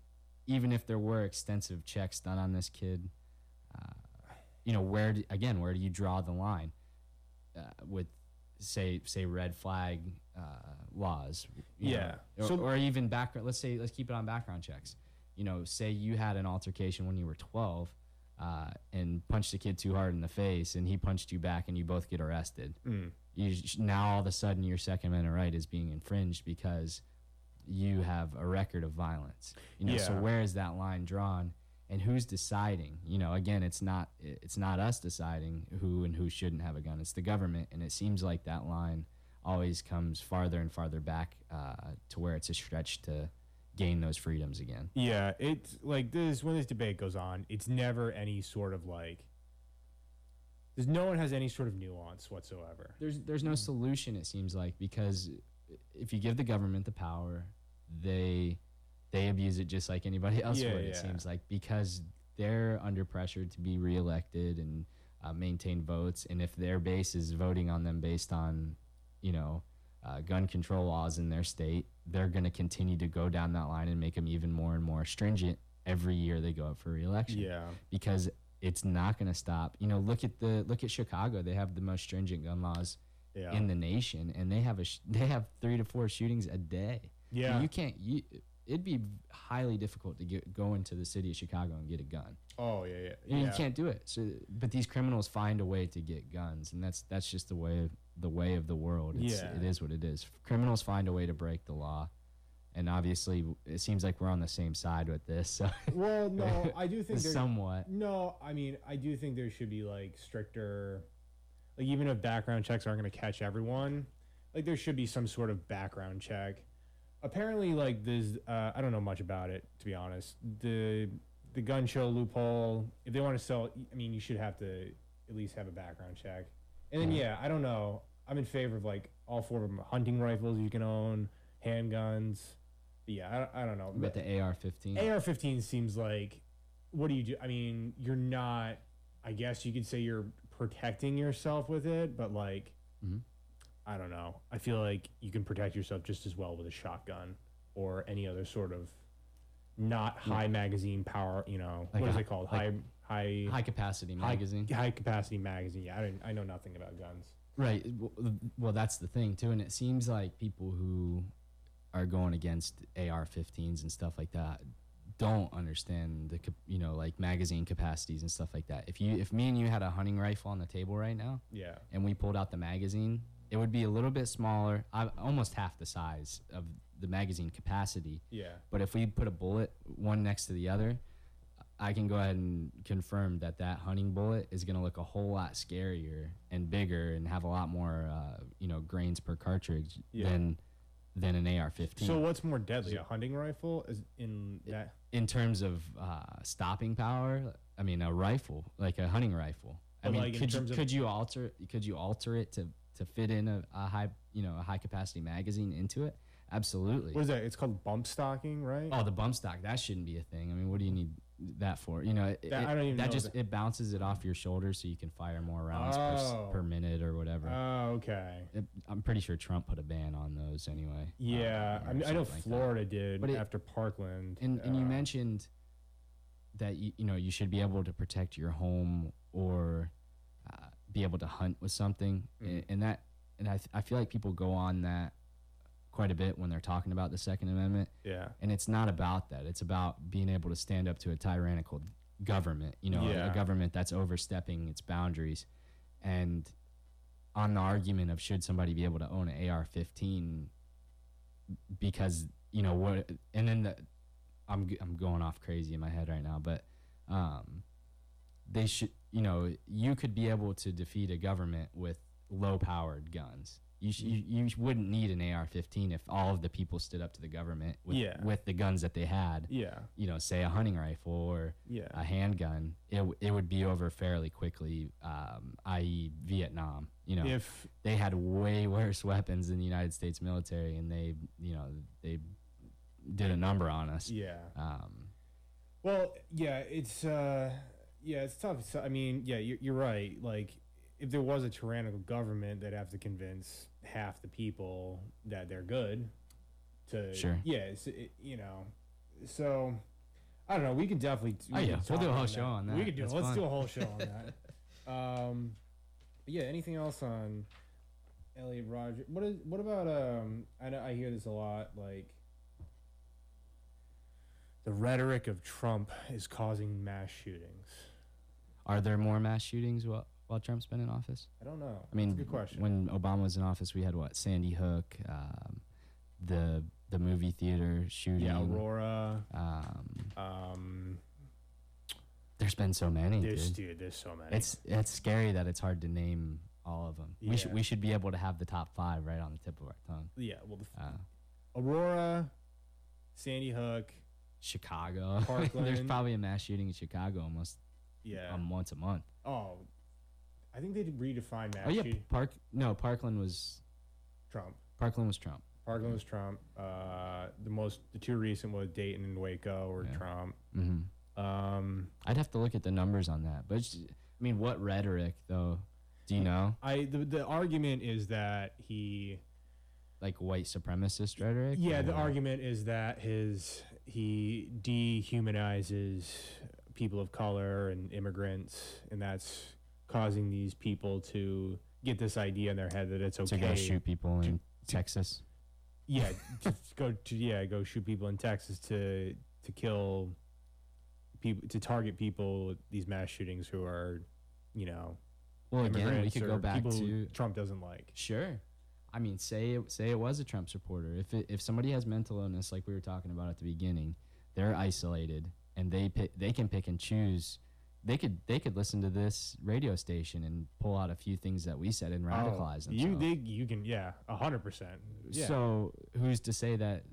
even if there were extensive checks done on this kid, uh, you know where do, again where do you draw the line uh, with say say red flag uh, laws? Yeah. know, or, So- or even background. Let's say let's keep it on background checks. You know, say you had an altercation when you were twelve. Uh, and punched a kid too hard in the face, and he punched you back, and you both get arrested Mm. you sh- now all of a sudden your second amendment right is being infringed because you have a record of violence you know so where is that line drawn and who's deciding you know again it's not it's not us deciding who and who shouldn't have a gun it's the government and it seems like that line always comes farther and farther back uh, to where it's a stretch to gain those freedoms again. Yeah, it's like this when this debate goes on, it's never any sort of like there's no one has any sort of nuance whatsoever. There's there's no solution it seems like because if you give the government the power, they they abuse it just like anybody else Yeah, would. It yeah. seems like because they're under pressure to be reelected and uh, maintain votes, and if their base is voting on them based on, you know, uh, gun control laws in their state, they're going to continue to go down that line and make them even more and more stringent every year they go up for reelection Yeah. because it's not going to stop. You know, look at the look at Chicago. They have the most stringent gun laws Yeah. in the nation, and they have a sh- they have three to four shootings a day. Yeah. you can't. You, it'd be highly difficult to get go into the city of Chicago and get a gun. oh yeah, yeah. You, yeah. you can't do it. So, but these criminals find a way to get guns, and that's that's just the way of the way of the world. It's, Yeah. it is what it is. Criminals find a way to break the law, and obviously, it seems like we're on the same side with this. So, Well, no, I do think there somewhat. No, I mean, I do think there should be like stricter, like even if background checks aren't going to catch everyone, like there should be some sort of background check. Apparently, like there's, uh, I don't know much about it to be honest. The the gun show loophole, if they want to sell, I mean, you should have to at least have a background check. And then Yeah. yeah, I don't know. I'm in favor of like all four of them: hunting rifles you can own, handguns. Yeah, I, I don't know. But the AR-15. AR-15 seems like what do you do? I mean, you're not. I guess you could say you're protecting yourself with it, but like, Mhm. I don't know. I feel like you can protect yourself just as well with a shotgun or any other sort of not high magazine power. You know, Like what is a- it called? like high high high capacity magazine. High, capacity magazine. Yeah, I don't. I know nothing about guns. Right. Well, that's the thing too, and it seems like people who are going against AR-15s and stuff like that don't understand the you know like magazine capacities and stuff like that. If you if me and you had a hunting rifle on the table right now Yeah. and we pulled out the magazine, it would be a little bit smaller, I, almost half the size of the magazine capacity. Yeah. But if we put a bullet one next to the other, I can go ahead and confirm that that hunting bullet is going to look a whole lot scarier and bigger and have a lot more, uh, you know, grains per cartridge Yeah. than than an AR-15. So what's more deadly, a hunting rifle? Is in that? in terms of uh, stopping power, I mean, a rifle, like a hunting rifle. I But, mean, like, in could you, terms of- could you alter could you alter it to to fit in a, a high you know a high capacity magazine into it? Absolutely. What is that? It's called bump stocking, right? Oh, the bump stock that shouldn't be a thing. I mean, what do you need that for? You know, it, That- I don't even that know just that- it bounces it off your shoulder so you can fire more rounds per, Oh. per minute or whatever. Oh, okay. It- I'm pretty sure Trump put a ban on those anyway. Yeah, um, I, mean, I know like that. Florida did But it- after Parkland. And and you uh, mentioned that you, you know you should be able to protect your home or uh, be able to hunt with something, Mm. and, that and I th- I feel like people go on that quite a bit when they're talking about the Second Amendment, Yeah, and it's not about that. It's about being able to stand up to a tyrannical government. You know, a- Yeah. a government that's overstepping its boundaries, and on the argument of should somebody be able to own an AR-15 because you know what, and then the, I'm I'm going off crazy in my head right now, but um, they should you know you could be able to defeat a government with low-powered guns. You, sh- you you wouldn't need an AR-15 if all of the people stood up to the government with Yeah. with the guns that they had. yeah, You know, say a hunting rifle or yeah, a handgun, it, w- it would be over fairly quickly, um, i.e., Vietnam. You know, if they had way worse weapons than the United States military, and they, you know, they did a number on us. yeah. Um, Well, yeah, it's uh, yeah, it's tough. So, I mean, yeah, you're, you're right. Like, if there was a tyrannical government, they'd have to convince half the people that they're good. To Sure. yeah, it's, it, you know, so I don't know. We could definitely. Oh, yeah, could we'll do a whole on show on that. We that. could do. That's let's fun. do a whole show on that. Um, yeah. Anything else on Elliot Rodger? What is? What about? Um, I know I hear this a lot. Like the rhetoric of Trump is causing mass shootings. Are there more mass shootings while, while Trump's been in office? I don't know. I mean, good question. when Obama was in office, we had what Sandy Hook, um, the the movie theater shooting. yeah, Aurora. Um, Um, there's been so many. there's dude. dude, there's so many. It's it's scary that it's hard to name all of them. Yeah. We should we should be able to have the top five right on the tip of our tongue. yeah. Well, the, Uh, Aurora, Sandy Hook. Chicago. Parkland. There's probably a mass shooting in Chicago almost Yeah. um, once a month. oh, I think they did redefine mass oh yeah. Park. No, Parkland was Trump. Parkland was Trump. Parkland was Trump. Uh, the most, the two recent was Dayton and Waco or Yeah. Trump. hmm Um, I'd have to look at the numbers on that. But it's, I mean, what rhetoric though? Do you know? I the, the argument is that he Like white supremacist rhetoric? Yeah, the or- argument is that his he dehumanizes people of color and immigrants, and that's causing these people to get this idea in their head that it's okay to go shoot people in Texas. Yeah, to go to yeah go shoot people in Texas to to kill people to target people these mass shootings who are you know Well, again, we could go back to Trump doesn't like. Sure. I mean, say it, say it was a Trump supporter. If it, if somebody has mental illness, like we were talking about at the beginning, they're isolated and they pick, they can pick and choose. They could they could listen to this radio station and pull out a few things that we said and oh, radicalize Oh, you themselves. they, you can yeah a hundred percent. So who's to say that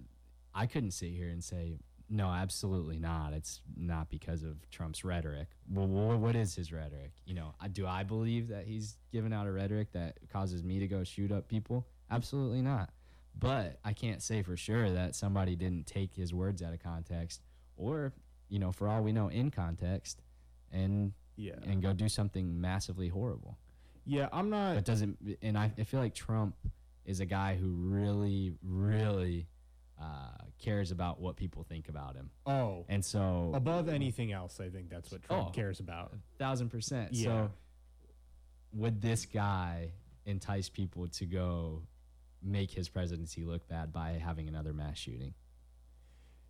I couldn't sit here and say no, absolutely not. It's not because of Trump's rhetoric. Well, what is his rhetoric? You know, do I believe that he's giving out a rhetoric that causes me to go shoot up people? Absolutely not. But I can't say for sure that somebody didn't take his words out of context, or you know, for all we know, in context, and yeah and go do something massively horrible. yeah I'm not But doesn't and I, I feel like Trump is a guy who really, really uh, cares about what people think about him, oh and so above anything else i think that's what trump Oh. cares about thousand percent. Yeah. So would this guy entice people to go make his presidency look bad by having another mass shooting?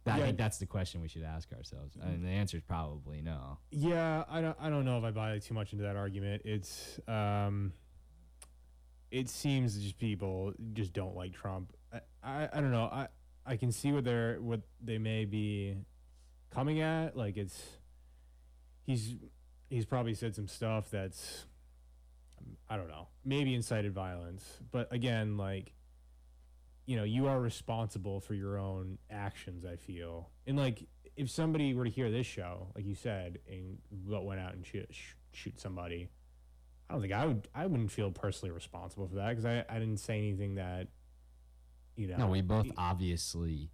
I Yeah. think that's the question we should ask ourselves, and the answer is probably no. yeah i don't i don't know if i buy too much into that argument. It's um it seems just people just don't like trump. I i, I don't know. I i can see what they're what they may be coming at. Like it's he's he's probably said some stuff that's i don't know maybe incited violence. But again like you know you are responsible for your own actions i feel. And like if somebody were to hear this show like you said and what went out and shoot, shoot somebody i don't think i would i wouldn't feel personally responsible for that because I, I didn't say anything that you know No, we both obviously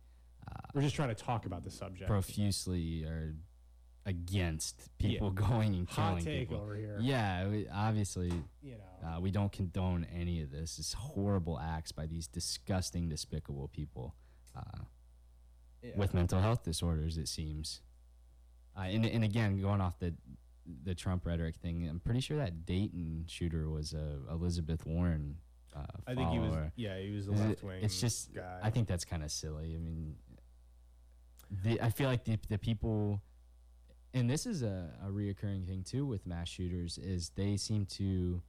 uh, we're just trying to talk about the subject. profusely are against people Yeah. going and killing hot take people. over here Yeah, we, obviously, you know uh, we don't condone any of this. It's horrible acts by these disgusting, despicable people uh, yeah. with mental health disorders. It seems, uh, and and again, going off the the Trump rhetoric thing, I'm pretty sure that Dayton shooter was a Elizabeth Warren. Uh, i think he was yeah he was a Is left wing It's just, guy I think that's kind of silly. I mean, the, I feel like the the people, and this is a, a reoccurring thing too with mass shooters, is they seem to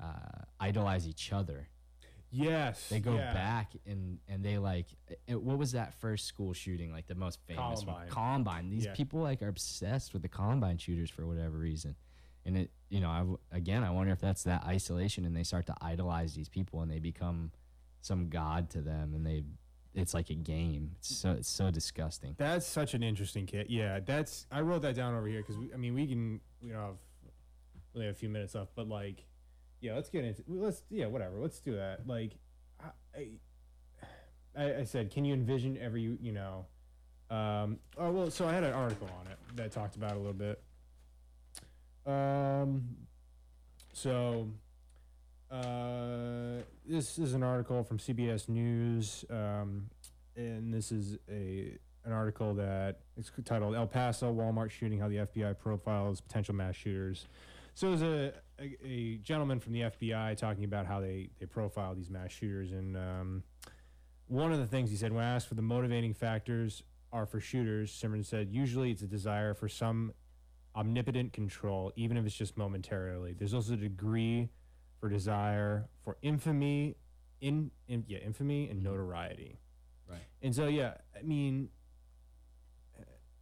uh, idolize each other. yes They go yeah. back and and they like, it, what was that first school shooting? Like the most famous Columbine. one, Columbine. These Yeah. people like are obsessed with the Columbine shooters for whatever reason. And it, you know, I again, I wonder if that's that isolation, and they start to idolize these people, and they become some god to them, and they, it's like a game. It's so it's so disgusting. That's such an interesting kit. Yeah, that's I wrote that down over here because I mean we can we don't have we only have a few minutes left, but like yeah, let's get into let's yeah whatever let's do that. Like I I, I said, can you envision every you know? Um, oh well, so I had an article on it that talked about a little bit. Um, so uh, this is an article from CBS News, um, and this is a an article that is titled "El Paso Walmart Shooting: How the FBI Profiles Potential Mass Shooters." So was a, a, a gentleman from the FBI talking about how they they profile these mass shooters, and um, one of the things he said when asked for the motivating factors are for shooters, Simon said usually it's a desire for some omnipotent control, even if it's just momentarily. There's also a degree for desire for infamy, in, in yeah, infamy and mm-hmm. notoriety. Right. And so yeah, I mean,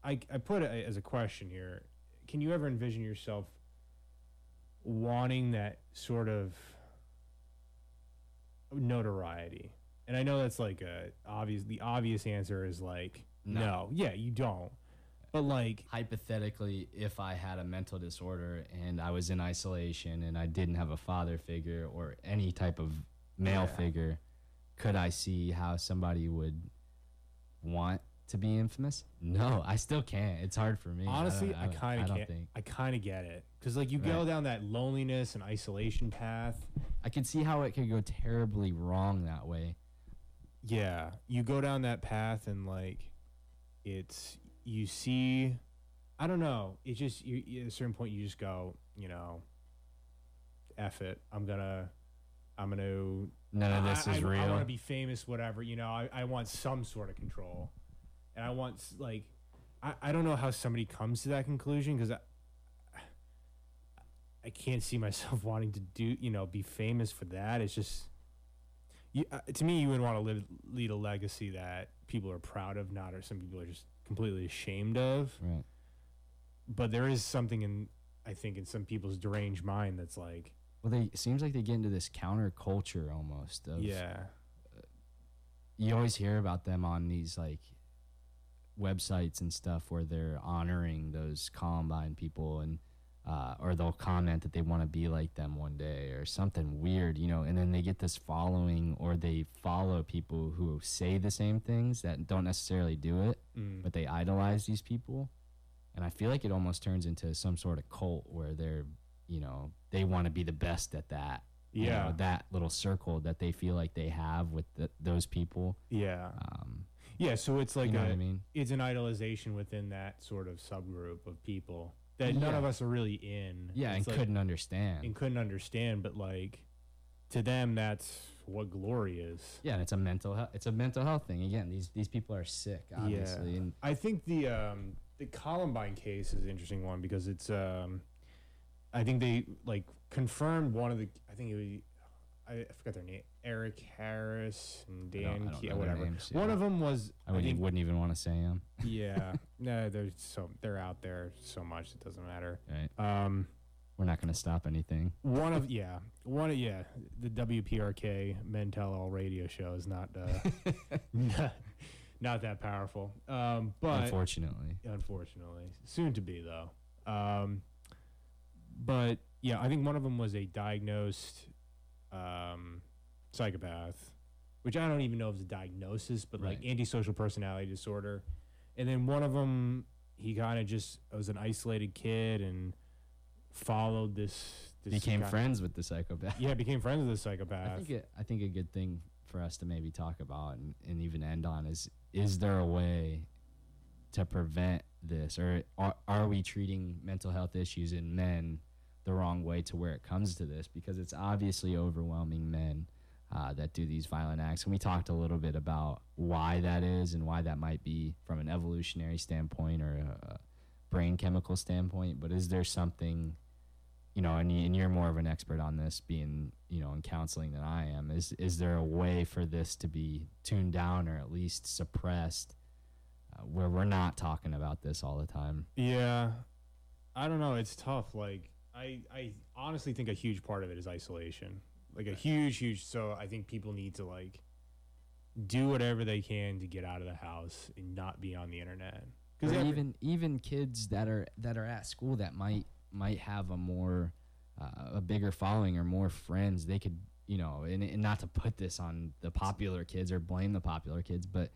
I I put it as a question here. Can you ever envision yourself wanting that sort of notoriety? And I know that's like a obvious. The obvious answer is like No. Yeah, you don't. But like, Hypothetically, if I had a mental disorder and I was in isolation and I didn't have a father figure or any type of male Yeah. figure, could I see how somebody would want to be infamous? No, I still can't. It's hard for me. honestly, I, don't- kind of can't. think I kind of get it because like you go down that loneliness and isolation path. I could see how it could go terribly wrong that way. Yeah, you go down that path and like, it's you see. I don't know. It's just you, at a certain point you just go, you know, F it. I'm gonna, I'm gonna None of this I, is I, real. I want to be famous, whatever. You know, I, I want some sort of control, and I want s- like, I, I don't know how somebody comes to that conclusion because I, I can't see myself wanting to do you know be famous for that. It's just, you uh, to me, you would want to live lead a legacy that people are proud of, not or some people are just completely ashamed of. right. But there is something in I think in some people's deranged mind that's like, Well, they it seems like they get into this counterculture almost of yeah, uh, you always hear about them on these like websites and stuff where they're honoring those Columbine people and uh, or they'll comment that they want to be like them one day or something weird, you know, and then they get this following or they follow people who say the same things that don't necessarily do it, mm, but they idolize these people. And I feel like it almost turns into some sort of cult where they're, you know, they want to be the best at that. you know, yeah, that little circle that they feel like they have with the, those people. yeah. Um, Yeah, so it's like you know a, what I mean? it's an idolization within that sort of subgroup of people that none Yeah. of us are really in. Yeah, and like- couldn't understand. and couldn't understand, but like to them, that's what glory is. yeah, and it's a mental health. It's a mental health thing. Again, these these people are sick, obviously, and I think the um, the Columbine case is an interesting one because it's um, I think they like confirmed one of the I think it was I, I forgot their name Eric Harris and I don't- I Dan don't Key know their whatever. names, One of them was I wouldn't, think- wouldn't even want to say him. yeah no they're so they're out there so much it doesn't matter. Right? Um, We're not going to stop anything. One of yeah, one of yeah, the WPRK Men Tell All radio show is not uh, not, not that powerful. Um, but unfortunately, unfortunately, soon to be though. Um, but yeah, I think one of them was a diagnosed um, psychopath, which I don't even know if it's a diagnosis, but like Right. antisocial personality disorder. And then one of them, he kind of just was an isolated kid and followed this. this became guy- friends with the psychopath. Yeah, became friends with the psychopath. I think it, I think a good thing for us to maybe talk about and, and even end on is is there a way to prevent this or are, are we treating mental health issues in men the wrong way to where it comes to this because it's obviously overwhelming men uh, that do these violent acts and we talked a little bit about why that is and why that might be from an evolutionary standpoint or a, brain chemical standpoint but is there something you know, and, and you're more of an expert on this, being you know in counseling than I am. Is is there a way for this to be tuned down or at least suppressed, uh, where we're not talking about this all the time? Yeah, I don't know. It's tough. Like I, I honestly think a huge part of it is isolation. Like a huge, huge. So I think people need to like do whatever they can to get out of the house and not be on the internet. Because even even kids that are that are at school that might might have a more uh, a bigger following or more friends, they could you know, and, and not to put this on the popular kids or blame the popular kids, but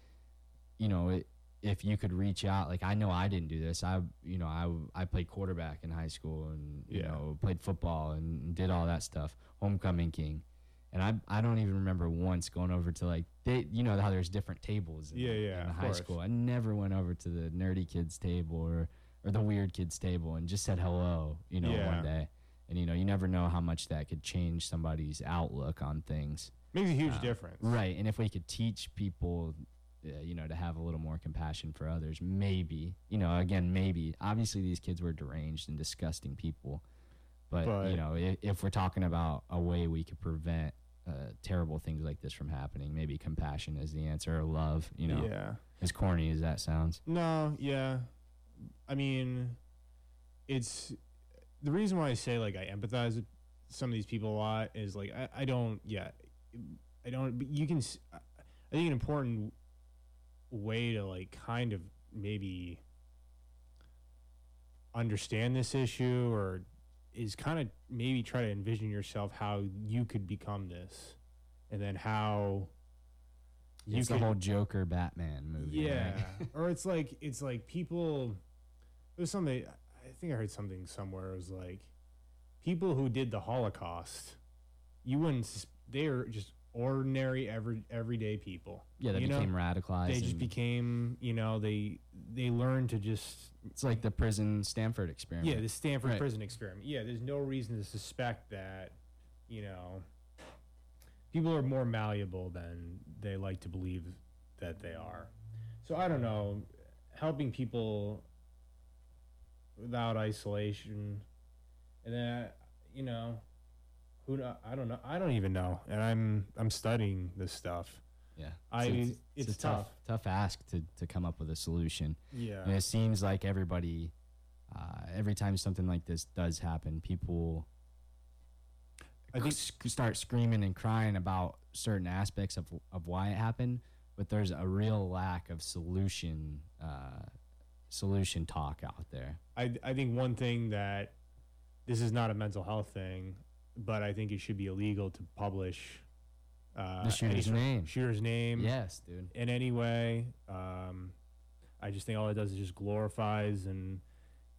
you know, it, if you could reach out, like I know I didn't do this. I, you know, I, I played quarterback in high school and, you Yeah. know, played football and did all that stuff. Homecoming king. And I, I don't even remember once going over to like, they, you know, how there's different tables in, Yeah, yeah, in high course. school. I never went over to the nerdy kids table or, or the weird kids table and just said hello, you know, Yeah. one day. And, you know, you never know how much that could change somebody's outlook on things. makes a huge Uh, difference. Right. And if we could teach people, uh, you know, to have a little more compassion for others, maybe, you know, again, maybe. Obviously, these kids were deranged and disgusting people. But, But- you know, if, if we're talking about a way we could prevent uh, terrible things like this from happening, maybe compassion is the answer or love, you know, Yeah. as corny as that sounds. No, yeah. I mean, it's the reason why I say like I empathize with some of these people a lot is like I, I don't yeah I don't but you can I think an important way to like kind of maybe understand this issue or is kind of maybe try to envision yourself how you could become this and then how you it's could the whole Joker Batman movie. yeah right? or it's like it's like people there's something i think i heard something somewhere it was like people who did the holocaust you wouldn't they're just ordinary every everyday people yeah, they you know? became radicalized. they just and became you know they they learned to just it's like the prison Stanford experiment. yeah the stanford Right. prison experiment yeah there's no reason to suspect that you know people are more malleable than they like to believe that they are so i don't know helping people without isolation and then you know who i don't know i don't even know and i'm i'm studying this stuff yeah. I- So it's, it's a tough, tough ask to to come up with a solution. yeah And it seems like everybody, uh, every time something like this does happen, people I think- start screaming and crying about certain aspects of of why it happened, but there's a real lack of solution uh, solution talk out there. I, I think one thing that this is not a mental health thing, but I think it should be illegal to publish uh, The shooter's any name. Shooter's name. Yes, dude. In any way, um, I just think all it does is just glorifies, and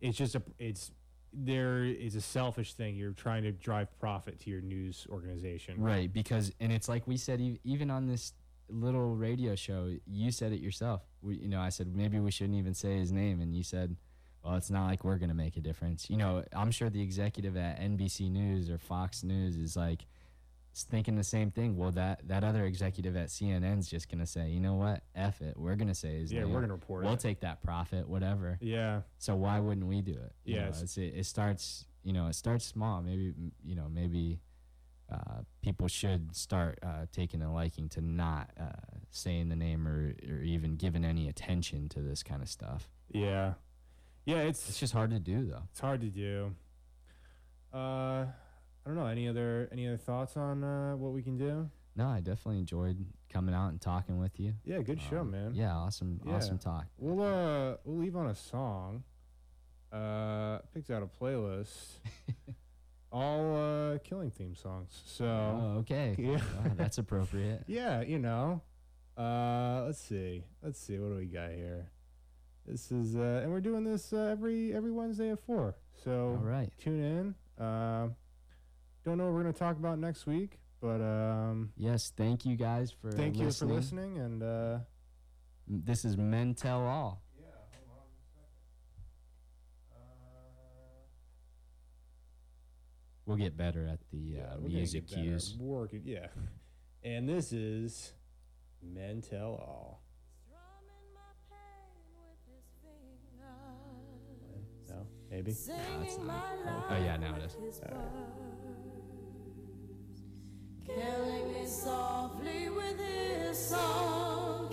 it's just a it's there is a selfish thing. You're trying to drive profit to your news organization. Right, because and it's like we said, even on this little radio show, you said it yourself. We, you know, I said maybe we shouldn't even say his name, and you said, "Well, it's not like we're gonna make a difference." You know, I'm sure the executive at NBC News or Fox News is like thinking the same thing. Well, that that other executive at CNN's just gonna say, "You know what? F it. We're gonna say his Yeah, name. we're gonna report it. We'll it. take that profit, whatever." Yeah, So why wouldn't we do it? You know, it, it starts. You know, it starts small. Maybe you know, maybe uh, people should start uh, taking a liking to not uh, saying the name or, or even giving any attention to this kind of stuff. yeah, yeah. It's It's just hard to do, though. It's hard to do. Uh, I don't know. Any other any other thoughts on uh, what we can do? No, I definitely enjoyed coming out and talking with you. Yeah, good show, Um, man. Yeah, awesome, Yeah. awesome talk. We'll uh we'll leave on a song. Uh, picked out a playlist. All uh killing theme songs. So Oh, okay. yeah, Wow, that's appropriate. yeah, you know. Uh, let's see. Let's see. What do we got here? This is uh, and we're doing this uh, every every Wednesday at four. So All right. tune in. Um, don't know what we're gonna talk about next week, but um, Yes, thank you guys for thank you for listening. listening. And uh, This is Men Tell All. yeah, hold on a second. Uh, We'll get better at the yeah, uh, music cues. Working, yeah. And this is Men Tell All. Fingers. No, maybe. Singing my Oh, yeah, now it is. Killing me softly with his song.